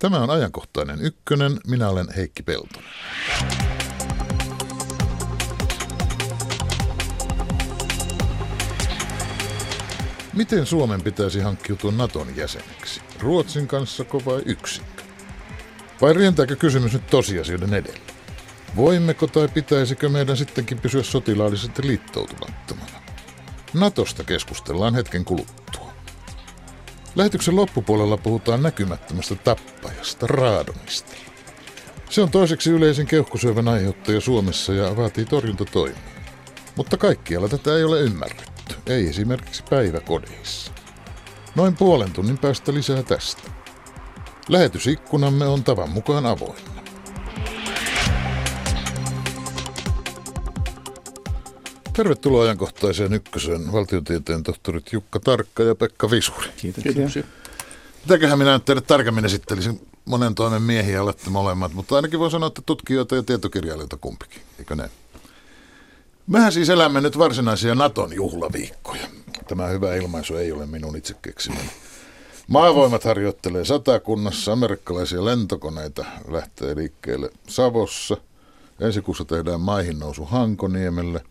Tämä on ajankohtainen ykkönen. Minä olen Heikki Peltonen. Miten Suomen pitäisi hankkiutua Naton jäseneksi? Ruotsin kanssa vai yksin? Vai rientääkö kysymys nyt tosiasioiden edellä? Voimmeko tai pitäisikö meidän sittenkin pysyä sotilaallisesti liittoutumattomana? Natosta keskustellaan hetken kuluttua. Lähetyksen loppupuolella puhutaan näkymättömästä tappajasta, raadonista. Se on toiseksi yleisin keuhkosyövän aiheuttaja Suomessa ja vaatii torjuntatoimia. Mutta kaikkialla tätä ei ole ymmärretty, ei esimerkiksi päiväkodeissa. Noin puolen tunnin päästä lisää tästä. Lähetysikkunamme on tavan mukaan avoinna. Tervetuloa ajankohtaiseen ykköseen valtiotieteen tohtorit Jukka Tarkka ja Pekka Visuri. Kiitoksia. Mitäköhän minä nyt teille tarkemmin esittelisin? Monen toimen miehiä olette molemmat, mutta ainakin voi sanoa, että tutkijoita ja tietokirjailijoita kumpikin, eikö ne? Mehän siis elämme nyt varsinaisia Naton juhlaviikkoja. Tämä hyvä ilmaisu ei ole minun itse keksimäni. Maavoimat harjoittelee satakunnassa, amerikkalaisia lentokoneita lähtee liikkeelle Savossa. Ensi kuussa tehdään maihin nousu Hankoniemelle.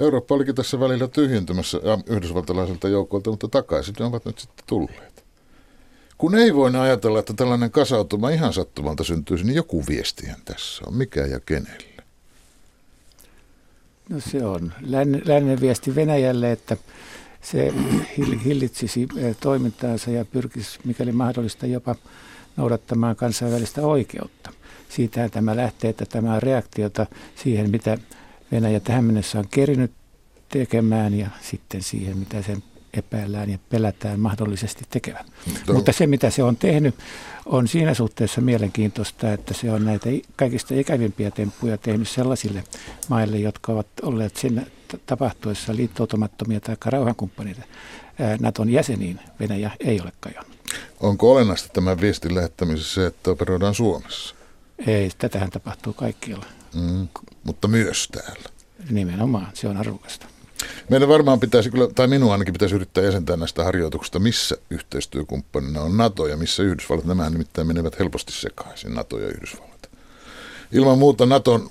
Eurooppa olikin tässä välillä tyhjentymässä yhdysvaltalaisilta joukoilta, mutta takaisin ne ovat nyt sitten tulleet. Kun ei voi ajatella, että tällainen kasautuma ihan sattumalta syntyisi, niin joku viestihän tässä on. Mikä ja kenelle? No se on lännen, lännen viesti Venäjälle, että se hillitsisi eh, toimintaansa ja pyrkisi, mikäli mahdollista, jopa noudattamaan kansainvälistä oikeutta. Siitähän tämä lähtee, että tämä on reaktiota siihen, mitä Venäjä tähän mennessä on kerinyt tekemään ja sitten siihen, mitä sen epäillään ja pelätään mahdollisesti tekevän. No. Mutta se, mitä se on tehnyt, on siinä suhteessa mielenkiintoista, että se on näitä kaikista ikävimpiä temppuja tehnyt sellaisille maille, jotka ovat olleet sen tapahtuessa liittoutumattomia tai rauhankumppaneita. Naton jäseniin Venäjä ei ole kajonnut. Onko olennaista tämän viestin lähettämisessä se, että operoidaan Suomessa? Ei, tätähän tapahtuu kaikkialla. Mm, mutta myös täällä. Nimenomaan, se on arvokasta. Meidän varmaan pitäisi kyllä, tai minun ainakin pitäisi yrittää jäsentää näistä harjoituksista, missä yhteistyökumppanina on NATO ja missä Yhdysvallat. Nämä nimittäin menevät helposti sekaisin, NATO ja Yhdysvallat. Ilman muuta Naton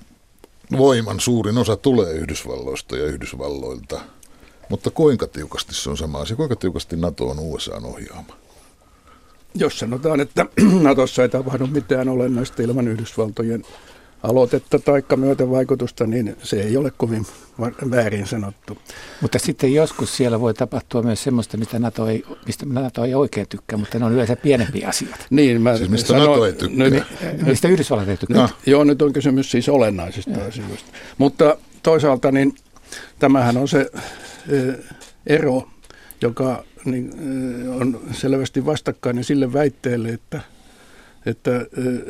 voiman suurin osa tulee Yhdysvalloista ja Yhdysvalloilta. Mutta kuinka tiukasti se on sama asia? Kuinka tiukasti NATO on USA ohjaama? Jos sanotaan, että Natossa ei tapahdu mitään olennaista ilman Yhdysvaltojen aloitetta tai myötävaikutusta, niin se ei ole kovin väärin sanottu. Mutta sitten joskus siellä voi tapahtua myös semmoista, mistä NATO ei, mistä NATO ei oikein tykkää, mutta ne on yleensä pienempiä asioita. Niin, mä siis mistä sanon, NATO ei tykkää? Nyt, mistä Yhdysvallat ei tykkää? No. Joo, nyt on kysymys siis olennaisista ja. asioista. Mutta toisaalta niin tämähän on se ero, joka niin, on selvästi vastakkainen sille väitteelle, että – että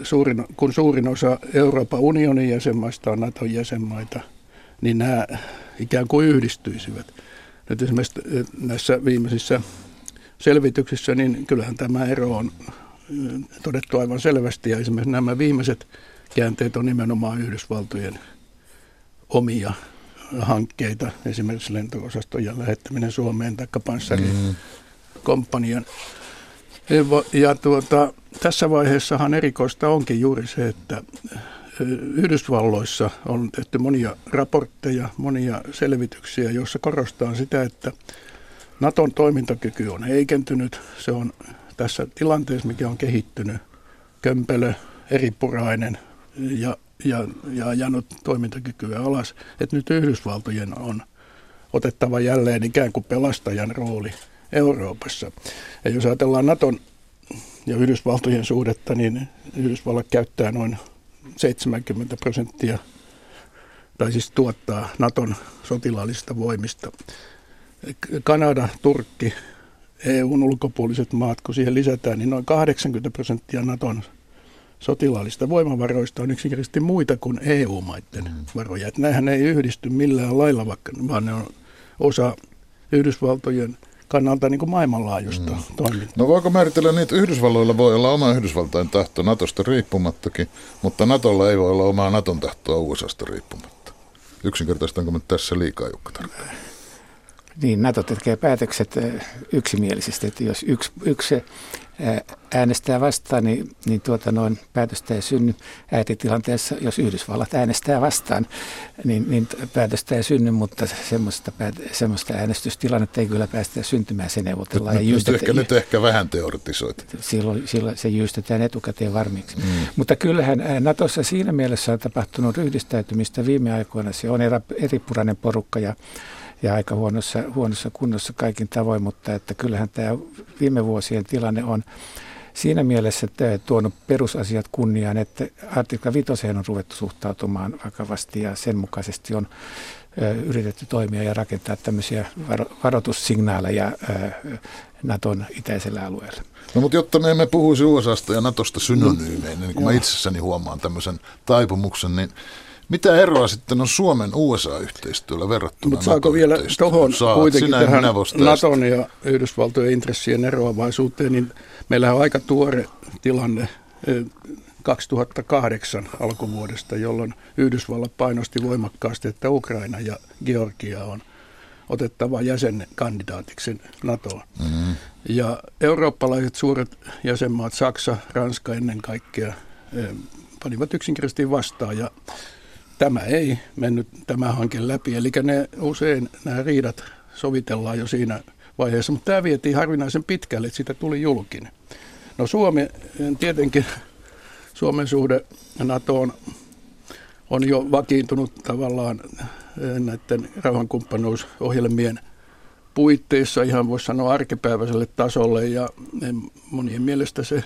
suurin, kun suurin osa Euroopan unionin jäsenmaista on Naton jäsenmaita, niin nämä ikään kuin yhdistyisivät. Nyt esimerkiksi näissä viimeisissä selvityksissä, niin kyllähän tämä ero on todettu aivan selvästi. Ja esimerkiksi nämä viimeiset käänteet on nimenomaan Yhdysvaltojen omia hankkeita, esimerkiksi lento-osastojen lähettäminen Suomeen tai panssarikomppanian. Mm. Ja tuota, tässä vaiheessahan erikoista onkin juuri se, että Yhdysvalloissa on tehty monia raportteja, monia selvityksiä, joissa korostaa sitä, että Naton toimintakyky on heikentynyt. Se on tässä tilanteessa, mikä on kehittynyt, kömpelö, eripurainen ja, ja, ja ajanut toimintakykyä alas. Että nyt Yhdysvaltojen on otettava jälleen ikään kuin pelastajan rooli Euroopassa. Ja jos ajatellaan Naton ja Yhdysvaltojen suhdetta, niin Yhdysvallat käyttää noin 70 prosenttia, tai siis tuottaa Naton sotilaallisista voimista. Kanada, Turkki, EUn ulkopuoliset maat, kun siihen lisätään, niin noin 80 prosenttia Naton sotilaallista voimavaroista on yksinkertaisesti muita kuin EU-maiden mm. varoja. Että nämähän ei yhdisty millään lailla, vaikka, vaan ne on osa Yhdysvaltojen kannalta niin kuin maailmanlaajuista mm. toimintaa. No voiko määritellä niin, että Yhdysvalloilla voi olla oma Yhdysvaltain tahto Natosta riippumattakin, mutta Natolla ei voi olla omaa Naton tahtoa USAsta riippumatta? Yksinkertaistanko me tässä liikaa, Jukka niin NATO tekee päätökset yksimielisesti, että jos yksi, yksi äänestää vastaan, niin, niin tuota noin päätöstä ei synny äititilanteessa. Jos Yhdysvallat äänestää vastaan, niin, niin päätöstä ei synny, mutta semmoista, semmoista äänestystilannetta ei kyllä päästä syntymään. Se neuvotellaan. Nyt, ja nyt, ehkä, nyt ehkä vähän teoretisoit. Silloin, silloin se jyystetään etukäteen varmiiksi. Mm. Mutta kyllähän Natossa siinä mielessä on tapahtunut ryhdistäytymistä viime aikoina. Se on eripurainen porukka ja ja aika huonossa, huonossa kunnossa kaikin tavoin, mutta että kyllähän tämä viime vuosien tilanne on siinä mielessä että tuonut perusasiat kunniaan, että artikla 5 on ruvettu suhtautumaan vakavasti ja sen mukaisesti on yritetty toimia ja rakentaa tämmöisiä varoitussignaaleja Naton itäisellä alueella. No mutta jotta me emme puhuisi USAsta ja Natosta synonyymeinä, niin kuin mä itsessäni huomaan tämmöisen taipumuksen, niin mitä eroa sitten on Suomen USA-yhteistyöllä verrattuna Mutta saako vielä tuohon kuitenkin Sinä tähän Naton ja Yhdysvaltojen intressien eroavaisuuteen, niin meillä on aika tuore tilanne 2008 alkuvuodesta, jolloin Yhdysvallat painosti voimakkaasti, että Ukraina ja Georgia on otettava jäsenkandidaatiksi NATOon. Mm-hmm. Ja eurooppalaiset suuret jäsenmaat, Saksa, Ranska ennen kaikkea, panivat yksinkertaisesti vastaan. Ja tämä ei mennyt tämä hanke läpi. Eli ne usein nämä riidat sovitellaan jo siinä vaiheessa, mutta tämä vietiin harvinaisen pitkälle, että siitä tuli julkinen. No Suomi, tietenkin Suomen suhde NATOon on jo vakiintunut tavallaan näiden rauhankumppanuusohjelmien puitteissa ihan voisi sanoa arkipäiväiselle tasolle ja monien mielestä se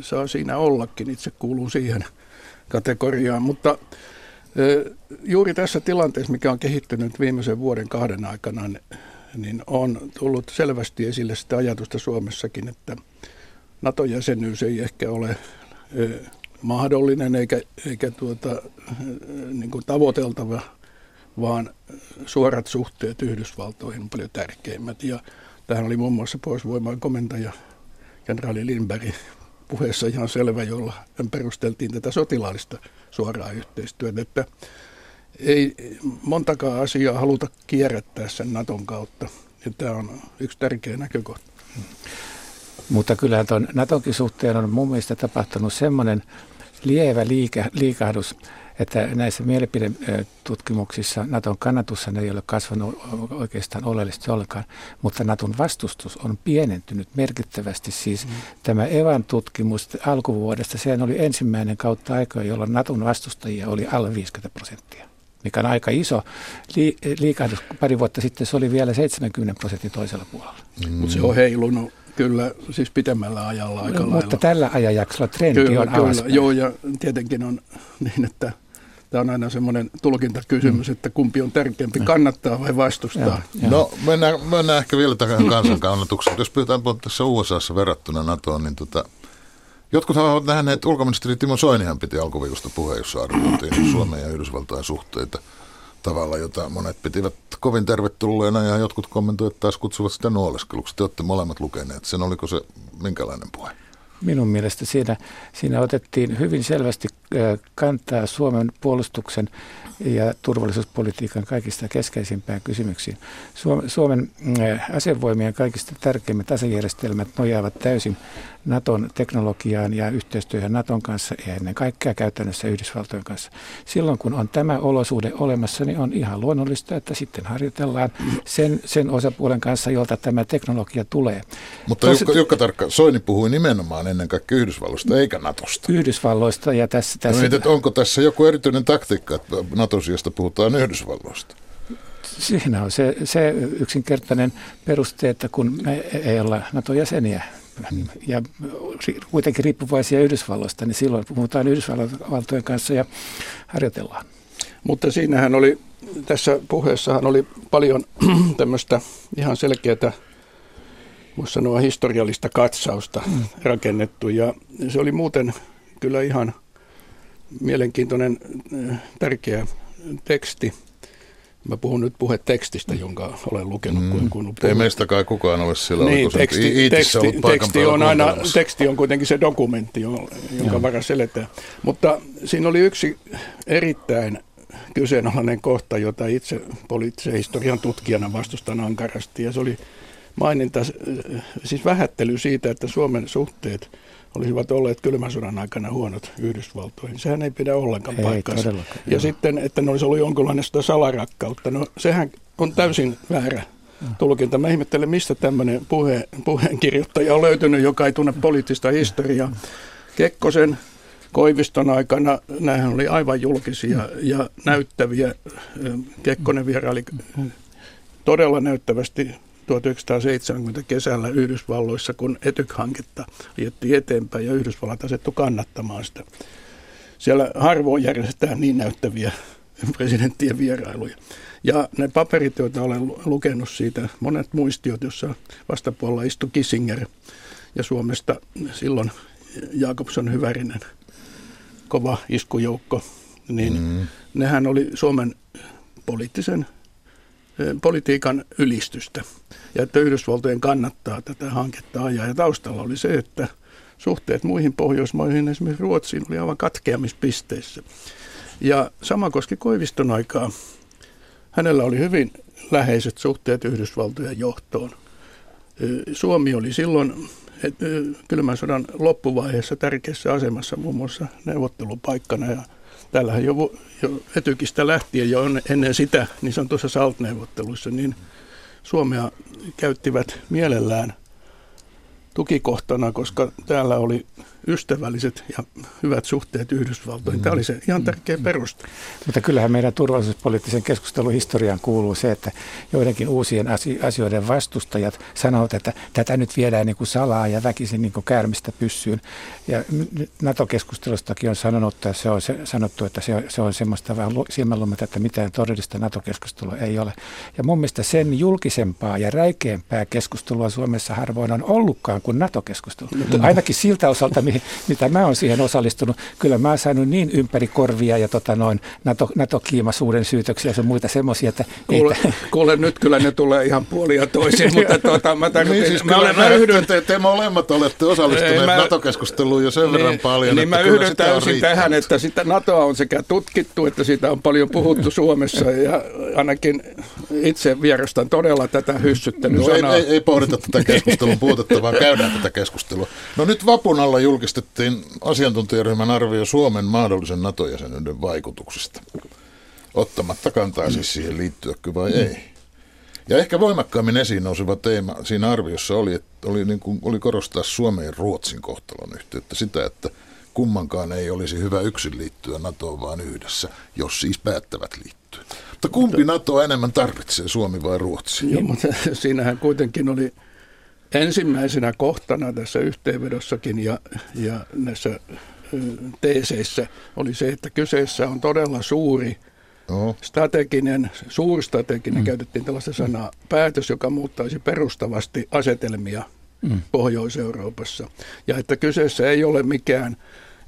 saa siinä ollakin, itse kuuluu siihen kategoriaan, mutta Juuri tässä tilanteessa, mikä on kehittynyt viimeisen vuoden kahden aikana, niin on tullut selvästi esille sitä ajatusta Suomessakin, että NATO-jäsenyys ei ehkä ole mahdollinen eikä, eikä tuota, niin kuin tavoiteltava, vaan suorat suhteet Yhdysvaltoihin on paljon tärkeimmät. Ja tähän oli muun muassa poisvoimaan komentaja kenraali Lindberg puheessa ihan selvä, jolla perusteltiin tätä sotilaallista suoraa yhteistyötä, että ei montakaan asiaa haluta kierrättää sen Naton kautta. Ja tämä on yksi tärkeä näkökohta. Mutta kyllä tuon Natonkin suhteen on mun mielestä tapahtunut semmoinen lievä liike, liikahdus, että näissä mielipidetutkimuksissa Naton kannatus ei ole kasvanut oikeastaan oleellisesti ollenkaan, mutta Naton vastustus on pienentynyt merkittävästi. Siis mm. tämä Evan tutkimus alkuvuodesta, sehän oli ensimmäinen kautta aikoja, jolloin Naton vastustajia oli alle 50 prosenttia mikä on aika iso liikahdus. Pari vuotta sitten se oli vielä 70 prosentin toisella puolella. Mm. Mutta se on heilunut kyllä siis pitemmällä ajalla aika no, lailla. Mutta tällä ajanjaksolla trendi kyllä, on kyllä, alaspäin. Joo, ja tietenkin on niin, että Tämä on aina semmoinen tulkintakysymys, mm. että kumpi on tärkeämpi, kannattaa vai vastustaa. Ja, ja. No mennään, mennään ehkä vielä tähän kansankannatuksen. Jos pyytään tässä USAssa verrattuna NATOon, niin tota, jotkut ovat nähneet, ulkoministeri Timo Soinihan piti alkuviikosta puheen, jossa arvioitiin Suomen ja Yhdysvaltain suhteita tavalla, jota monet pitivät kovin tervetulleena ja jotkut kommentoivat taas kutsuvat sitä nuoleskeluksi. Te olette molemmat lukeneet sen. Oliko se minkälainen puhe? Minun mielestä siinä, siinä otettiin hyvin selvästi kantaa Suomen puolustuksen ja turvallisuuspolitiikan kaikista keskeisimpään kysymyksiin. Suomen asevoimien kaikista tärkeimmät asejärjestelmät nojaavat täysin Naton teknologiaan ja yhteistyöhön Naton kanssa ja ennen kaikkea käytännössä Yhdysvaltojen kanssa. Silloin kun on tämä olosuhde olemassa, niin on ihan luonnollista, että sitten harjoitellaan sen, sen osapuolen kanssa, jolta tämä teknologia tulee. Mutta Tos, Jukka, Jukka Tarkka, Soini puhui nimenomaan ennen kaikkea Yhdysvalloista eikä Natosta. Yhdysvalloista ja tässä... tässä... No, että onko tässä joku erityinen taktiikka, että Naton sijasta puhutaan Yhdysvalloista? Siinä on se, se yksinkertainen peruste, että kun me ei olla NATO-jäseniä, ja kuitenkin riippuvaisia Yhdysvalloista, niin silloin puhutaan Yhdysvaltojen kanssa ja harjoitellaan. Mutta siinähän oli, tässä puheessahan oli paljon tämmöistä ihan selkeää, voisi sanoa historiallista katsausta mm. rakennettu ja se oli muuten kyllä ihan mielenkiintoinen, tärkeä teksti. Mä puhun nyt puhetekstistä, jonka olen lukenut. Mm. Kun, kun Ei meistä kai kukaan ole sillä niin, teksti, teksti, teksti, on aina, teksti on kuitenkin se dokumentti, jonka varas seletään. Mutta siinä oli yksi erittäin kyseenalainen kohta, jota itse poliittisen historian tutkijana vastustan ankarasti. Ja se oli maininta, siis vähättely siitä, että Suomen suhteet olisivat olleet kylmän sodan aikana huonot Yhdysvaltoihin. Sehän ei pidä ollenkaan ei, paikkaansa. Ja joo. sitten, että ne olisi ollut jonkinlaista salarakkautta. No sehän on täysin väärä tulkinta. Mä ihmettelen, mistä tämmöinen puhe, puheenkirjoittaja on löytynyt, joka ei tunne poliittista historiaa. Kekkosen Koiviston aikana nämähän oli aivan julkisia ja näyttäviä. Kekkonen vieraili todella näyttävästi 1970 kesällä Yhdysvalloissa, kun Etyk-hanketta ajettiin eteenpäin ja Yhdysvallat asettu kannattamaan sitä. Siellä harvoin järjestetään niin näyttäviä presidenttien vierailuja. Ja ne paperit, joita olen lukenut siitä, monet muistiot, jossa vastapuolella istui Kissinger ja Suomesta silloin Jakobson Hyvärinen, kova iskujoukko, niin mm. nehän oli Suomen poliittisen politiikan ylistystä ja että Yhdysvaltojen kannattaa tätä hanketta ajaa. Ja taustalla oli se, että suhteet muihin Pohjoismaihin, esimerkiksi Ruotsiin, oli aivan katkeamispisteissä. Ja sama koski Koiviston aikaa. Hänellä oli hyvin läheiset suhteet Yhdysvaltojen johtoon. Suomi oli silloin kylmän sodan loppuvaiheessa tärkeässä asemassa muun muassa neuvottelupaikkana ja täällähän jo, jo Etykistä lähtien jo ennen sitä niin sanotussa SALT-neuvotteluissa, niin Suomea käyttivät mielellään tukikohtana, koska täällä oli ystävälliset ja hyvät suhteet Yhdysvaltoihin. Tämä oli se ihan tärkeä peruste. Mutta kyllähän meidän turvallisuuspoliittisen keskustelun historiaan kuuluu se, että joidenkin uusien asioiden vastustajat sanovat, että tätä nyt viedään niin kuin salaa ja väkisin niin kuin käärmistä pyssyyn. Ja NATO-keskustelustakin on sanonut, että se on se, sanottu, että se on, se on semmoista vähän silmänlumetta, että mitään todellista NATO-keskustelua ei ole. Ja mun mielestä sen julkisempaa ja räikeämpää keskustelua Suomessa harvoin on ollutkaan kuin NATO-keskustelu. Ainakin siltä osalta, mitä mä oon siihen osallistunut. Kyllä mä oon saanut niin ympäri korvia ja tota noin NATO, NATO-kiimasuuden syytöksiä ja muita semmoisia, että... Kuule, että... kuule, nyt kyllä ne tulee ihan puolia toisiin, mutta tuota, mä tarkoitin... Niin siis mä, olen, mä yhdyn... te, te molemmat olette osallistuneet mä, NATO-keskusteluun jo sen niin, verran paljon, Niin mä yhdyn täysin tähän, että sitä NATOa on sekä tutkittu, että siitä on paljon puhuttu Suomessa ja ainakin itse vierastan todella tätä hyssyttelyä. No, ei, ei, ei pohdita tätä keskustelun puutetta, vaan käydään tätä keskustelua. No nyt vapun alla julkistettiin asiantuntijaryhmän arvio Suomen mahdollisen NATO-jäsenyyden vaikutuksista. Ottamatta kantaa siis siihen liittyäkö vai ei. Ja ehkä voimakkaammin esiin nouseva teema siinä arviossa oli, että oli, niin kuin, oli korostaa Suomen ja Ruotsin kohtalon yhteyttä sitä, että kummankaan ei olisi hyvä yksin liittyä NATOon, vaan yhdessä, jos siis päättävät liittyä. Mutta kumpi NATO enemmän tarvitsee, Suomi vai Ruotsi? Joo, mutta siinähän kuitenkin oli ensimmäisenä kohtana tässä yhteenvedossakin ja, ja näissä teeseissä oli se, että kyseessä on todella suuri no. strateginen, suurstrateginen, mm. käytettiin tällaista sanaa, päätös, joka muuttaisi perustavasti asetelmia mm. Pohjois-Euroopassa. Ja että kyseessä ei ole mikään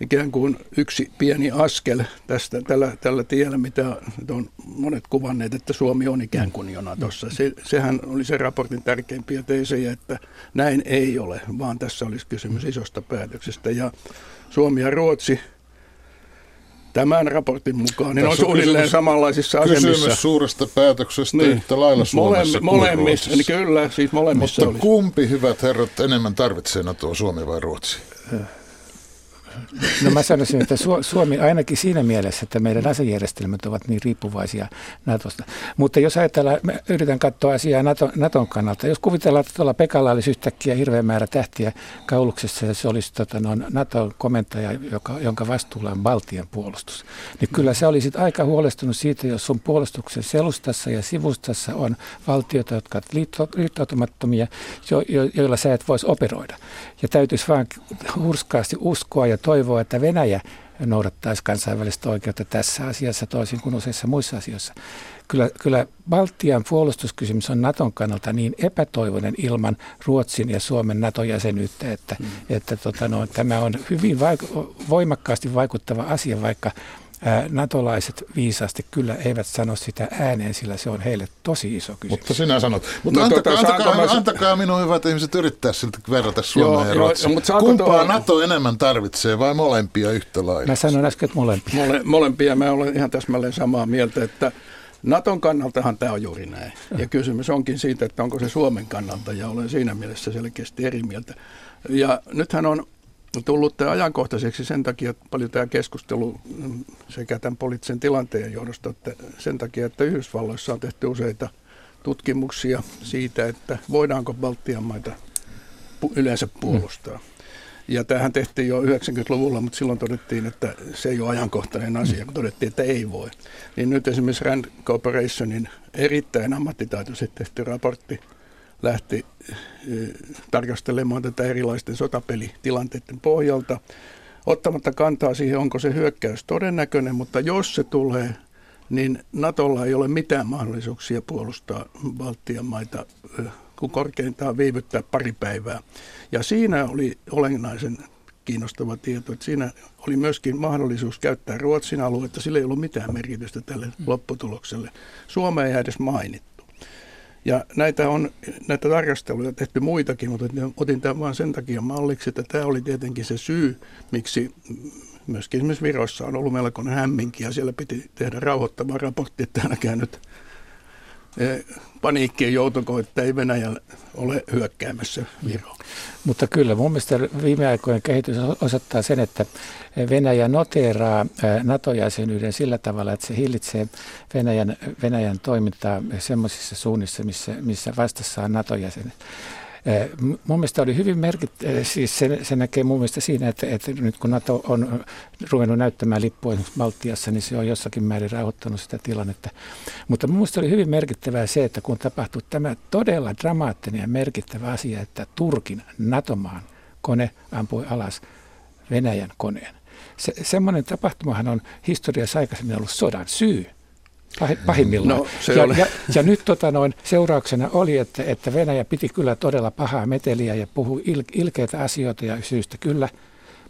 ikään kuin yksi pieni askel tästä, tällä, tällä tiellä, mitä on monet kuvanneet, että Suomi on ikään kuin jo Natossa. Se, sehän oli se raportin tärkeimpiä teisejä, että näin ei ole, vaan tässä olisi kysymys isosta päätöksestä. Ja Suomi ja Ruotsi tämän raportin mukaan, niin on suunnilleen kysymys, samanlaisissa asemissa. Kysymys suuresta päätöksestä niin. yhtä lailla Suomessa Molemmi, Molemmissa, niin kyllä, siis molemmissa Mutta olisi. kumpi, hyvät herrat, enemmän tarvitsee NATOa, Suomi vai Ruotsi? No mä sanoisin, että Suomi ainakin siinä mielessä, että meidän asejärjestelmät ovat niin riippuvaisia Natosta. Mutta jos ajatellaan, mä yritän katsoa asiaa Nato, Naton kannalta. Jos kuvitellaan, että tuolla Pekalla olisi yhtäkkiä hirveä määrä tähtiä kauluksessa ja se olisi tota, no, Naton komentaja, joka, jonka vastuulla on Baltian puolustus, niin kyllä se olisi aika huolestunut siitä, jos sun puolustuksen selustassa ja sivustassa on valtioita, jotka ovat liitto, liittoutumattomia, jo, jo, joilla sä et voisi operoida. Ja täytyisi vaan hurskaasti uskoa ja toivoa, että Venäjä noudattaisi kansainvälistä oikeutta tässä asiassa toisin kuin useissa muissa asioissa. Kyllä, kyllä Baltian puolustuskysymys on Naton kannalta niin epätoivoinen ilman Ruotsin ja Suomen NATO-jäsenyyttä, että, mm. että tota no, tämä on hyvin vaiku- voimakkaasti vaikuttava asia, vaikka natolaiset viisaasti kyllä eivät sano sitä ääneen, sillä se on heille tosi iso kysymys. Mutta sinä sanot. Mutta no, antakaa, tuota, antakaa, mä... antakaa minun hyvät ihmiset yrittää siltä verrata Suomea ja Ruotsia. Kumpaa tuo... NATO enemmän tarvitsee vai molempia yhtä lailla? Mä sanoin äsken, että molempia. Mole, molempia. Mä olen ihan täsmälleen samaa mieltä, että Naton kannaltahan tämä on juuri näin. Ja kysymys onkin siitä, että onko se Suomen kannalta, ja olen siinä mielessä selkeästi eri mieltä. Ja nythän on tullut tämä ajankohtaiseksi sen takia, että paljon tämä keskustelu sekä tämän poliittisen tilanteen johdosta, että sen takia, että Yhdysvalloissa on tehty useita tutkimuksia siitä, että voidaanko Baltian maita yleensä puolustaa. Mm. Ja tähän tehtiin jo 90-luvulla, mutta silloin todettiin, että se ei ole ajankohtainen asia, kun todettiin, että ei voi. Niin nyt esimerkiksi Rand Corporationin erittäin ammattitaitoisesti tehty raportti lähti eh, tarkastelemaan tätä erilaisten sotapelitilanteiden pohjalta, ottamatta kantaa siihen, onko se hyökkäys todennäköinen, mutta jos se tulee, niin Natolla ei ole mitään mahdollisuuksia puolustaa Baltian maita eh, kun korkeintaan viivyttää pari päivää. Ja siinä oli olennaisen kiinnostava tieto, että siinä oli myöskin mahdollisuus käyttää Ruotsin aluetta. Sillä ei ollut mitään merkitystä tälle lopputulokselle. Suomea ei edes mainittu. Ja näitä on näitä tarkasteluja tehty muitakin, mutta otin tämän vain sen takia malliksi, että tämä oli tietenkin se syy, miksi myöskin esimerkiksi Virossa on ollut melkoinen hämminki ja siellä piti tehdä rauhoittava raportti, että ainakaan nyt paniikkiin joutuko, että ei Venäjä ole hyökkäämässä Viroon. Mutta kyllä, mun mielestä viime aikojen kehitys osoittaa sen, että Venäjä noteeraa NATO-jäsenyyden sillä tavalla, että se hillitsee Venäjän, Venäjän toimintaa semmoisissa suunnissa, missä, missä vastassa on NATO-jäsenet. Mun mielestä oli hyvin merkittävä, siis se, se näkee mun mielestä siinä, että, että nyt kun NATO on ruvennut näyttämään lippua Baltiassa, niin se on jossakin määrin rauhoittanut sitä tilannetta. Mutta mun mielestä oli hyvin merkittävää se, että kun tapahtui tämä todella dramaattinen ja merkittävä asia, että Turkin NATO-maan kone ampui alas Venäjän koneen. Se, semmoinen tapahtumahan on historiassa aikaisemmin ollut sodan syy pahimmillaan. No, se ja, ja, ja nyt tota noin, seurauksena oli, että, että Venäjä piti kyllä todella pahaa meteliä ja puhui il, ilkeitä asioita ja syystä kyllä –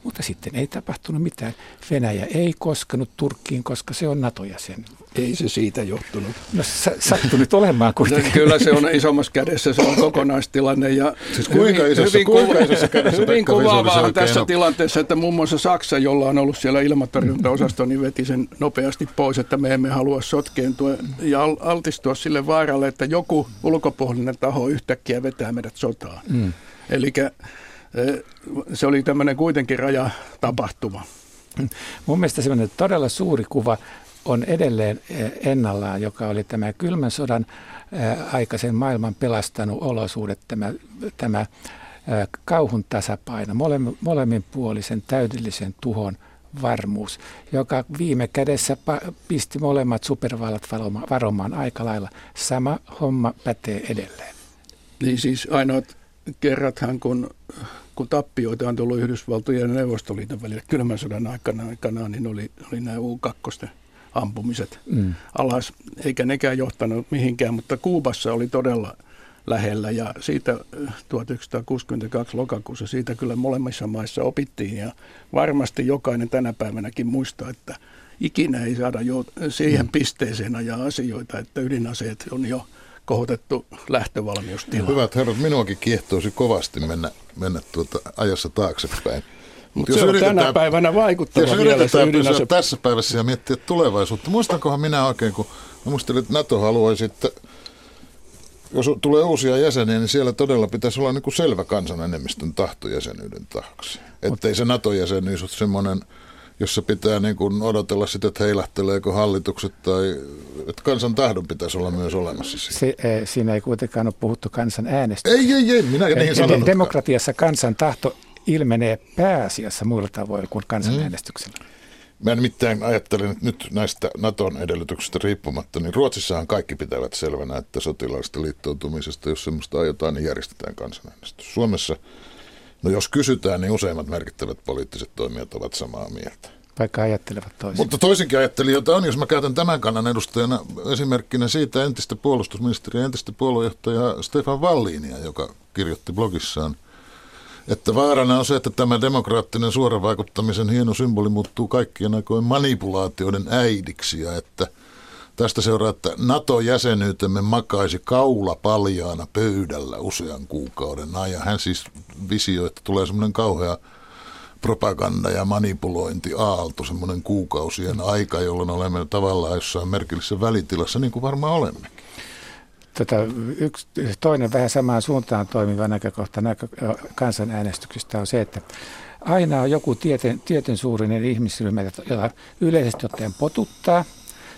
mutta sitten ei tapahtunut mitään. Venäjä ei koskenut Turkkiin, koska se on NATO-jäsen. Ei se siitä johtunut. No sattu nyt olemaan kuitenkin. No, kyllä se on isommassa kädessä, se on kokonaistilanne. Ja siis kuinka isossa, hyvin, kuinka isossa kädessä Hyvin kuvaavaa tässä on. tilanteessa, että muun muassa Saksa, jolla on ollut siellä ilmatorjuntaosasto, niin veti sen nopeasti pois, että me emme halua sotkeentua ja altistua sille vaaralle, että joku ulkopuolinen taho yhtäkkiä vetää meidät sotaan. Mm. Eli se oli tämmöinen kuitenkin rajatapahtuma. Mun mielestä semmoinen todella suuri kuva on edelleen ennallaan, joka oli tämä kylmän sodan aikaisen maailman pelastanut olosuudet, tämä, tämä kauhun tasapaino, molemminpuolisen täydellisen tuhon varmuus, joka viime kädessä pisti molemmat supervallat varomaan aika lailla. Sama homma pätee edelleen. Niin siis ainoat kerrathan, kun kun tappioita on tullut Yhdysvaltojen ja Neuvostoliiton välillä kylmän sodan aikana, aikana niin oli, oli nämä U-2 ampumiset mm. alas, eikä nekään johtanut mihinkään, mutta Kuubassa oli todella lähellä ja siitä 1962 lokakuussa siitä kyllä molemmissa maissa opittiin ja varmasti jokainen tänä päivänäkin muistaa, että ikinä ei saada jo siihen mm. pisteeseen ajaa asioita, että ydinaseet on jo kohotettu lähtövalmiustila. Hyvät herrat, minuakin kiehtoisi kovasti mennä, mennä tuota ajassa taaksepäin. Mutta se on tänä päivänä vaikuttava Jos yritetään pysyä tässä päivässä ja miettiä tulevaisuutta. Muistankohan minä oikein, kun mä muistelin, että NATO haluaisi, että jos tulee uusia jäseniä, niin siellä todella pitäisi olla niin kuin selvä kansanenemmistön tahto jäsenyyden taakse. Että ei se NATO-jäsenyys ole semmoinen jossa pitää niin kuin odotella sitä, että heilahteleeko hallitukset tai että kansan tahdon pitäisi olla myös olemassa. Siinä. Se, e, siinä ei kuitenkaan ole puhuttu kansan äänestä. Ei, ei, ei, minä niin sanonut. Demokratiassa kansan tahto ilmenee pääasiassa muilla tavoilla kuin kansanäänestyksellä. Mm. Mä nimittäin ajattelen, että nyt näistä Naton edellytyksistä riippumatta, niin Ruotsissahan kaikki pitävät selvänä, että sotilaallisesta liittoutumisesta, jos semmoista aiotaan, niin järjestetään kansanäänestys. Suomessa No jos kysytään, niin useimmat merkittävät poliittiset toimijat ovat samaa mieltä. Vaikka ajattelevat toisin. Mutta toisinkin ajattelijoita on, jos mä käytän tämän kannan edustajana esimerkkinä siitä entistä puolustusministeriä, entistä puoluejohtajaa Stefan Wallinia, joka kirjoitti blogissaan että vaarana on se, että tämä demokraattinen suoravaikuttamisen hieno symboli muuttuu kaikkien aikojen manipulaatioiden äidiksi ja että tästä seuraa, että NATO-jäsenyytemme makaisi kaula paljaana pöydällä usean kuukauden ajan. Hän siis visioi, että tulee semmoinen kauhea propaganda ja manipulointi aalto, semmoinen kuukausien aika, jolloin olemme tavallaan jossain merkillisessä välitilassa, niin kuin varmaan olemme. Tota, yksi, toinen vähän samaan suuntaan toimiva näkökohta näkö, kansanäänestyksestä on se, että aina on joku tieten, tieten suurinen ihmisryhmä, jota yleisesti ottaen potuttaa,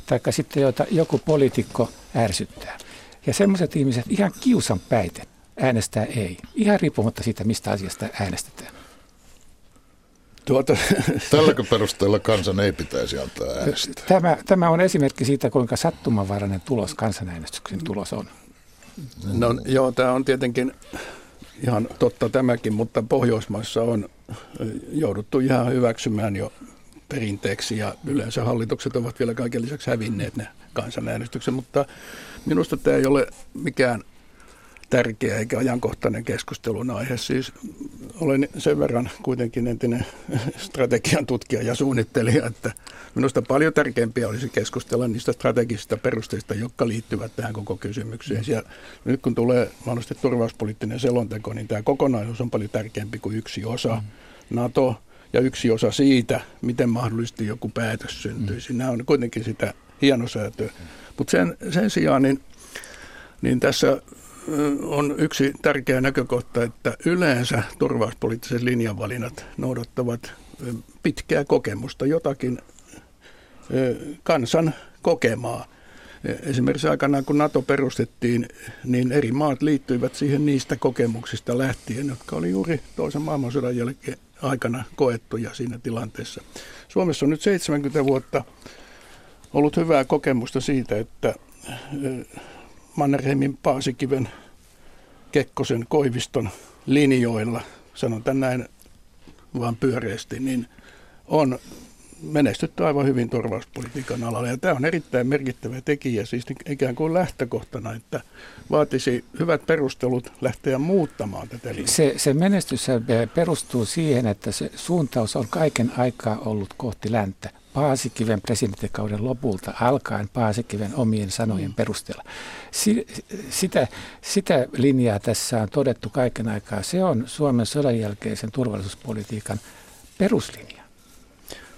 tai sitten jota joku poliitikko ärsyttää. Ja semmoiset ihmiset ihan kiusan päite äänestää ei, ihan riippumatta siitä, mistä asiasta äänestetään. Tuota. Tälläkö perusteella kansan ei pitäisi antaa äänestää? Tämä, tämä on esimerkki siitä, kuinka sattumanvarainen tulos kansanäänestyksen tulos on. No joo, tämä on tietenkin ihan totta tämäkin, mutta Pohjoismaissa on jouduttu ihan hyväksymään jo perinteeksi ja yleensä hallitukset ovat vielä kaiken lisäksi hävinneet ne kansanäänestyksen, mutta minusta tämä ei ole mikään tärkeä eikä ajankohtainen keskustelun aihe. Siis olen sen verran kuitenkin entinen strategian tutkija ja suunnittelija, että minusta paljon tärkeämpiä olisi keskustella niistä strategisista perusteista, jotka liittyvät tähän koko kysymykseen. Ja nyt kun tulee mahdollisesti turvallisuuspoliittinen selonteko, niin tämä kokonaisuus on paljon tärkeämpi kuin yksi osa. NATO ja yksi osa siitä, miten mahdollisesti joku päätös syntyisi. Nämä on kuitenkin sitä hienosäätöä. Mutta sen, sen sijaan niin, niin tässä on yksi tärkeä näkökohta, että yleensä turvallisuuspoliittiset linjanvalinnat noudattavat pitkää kokemusta, jotakin kansan kokemaa. Esimerkiksi aikanaan, kun NATO perustettiin, niin eri maat liittyivät siihen niistä kokemuksista lähtien, jotka oli juuri toisen maailmansodan jälkeen aikana koettuja siinä tilanteessa. Suomessa on nyt 70 vuotta ollut hyvää kokemusta siitä, että Mannerheimin, Paasikiven, Kekkosen, Koiviston linjoilla, sanon näin vaan pyöreästi, niin on menestytty aivan hyvin turvallisuuspolitiikan alalla. Ja tämä on erittäin merkittävä tekijä, siis ikään kuin lähtökohtana, että vaatisi hyvät perustelut lähteä muuttamaan tätä linjaa. Se, se menestys perustuu siihen, että se suuntaus on kaiken aikaa ollut kohti länttä. Paasikiven presidenttikauden lopulta alkaen Paasikiven omien sanojen mm. perusteella. Si, sitä, sitä linjaa tässä on todettu kaiken aikaa. Se on Suomen sodan jälkeisen turvallisuuspolitiikan peruslinja.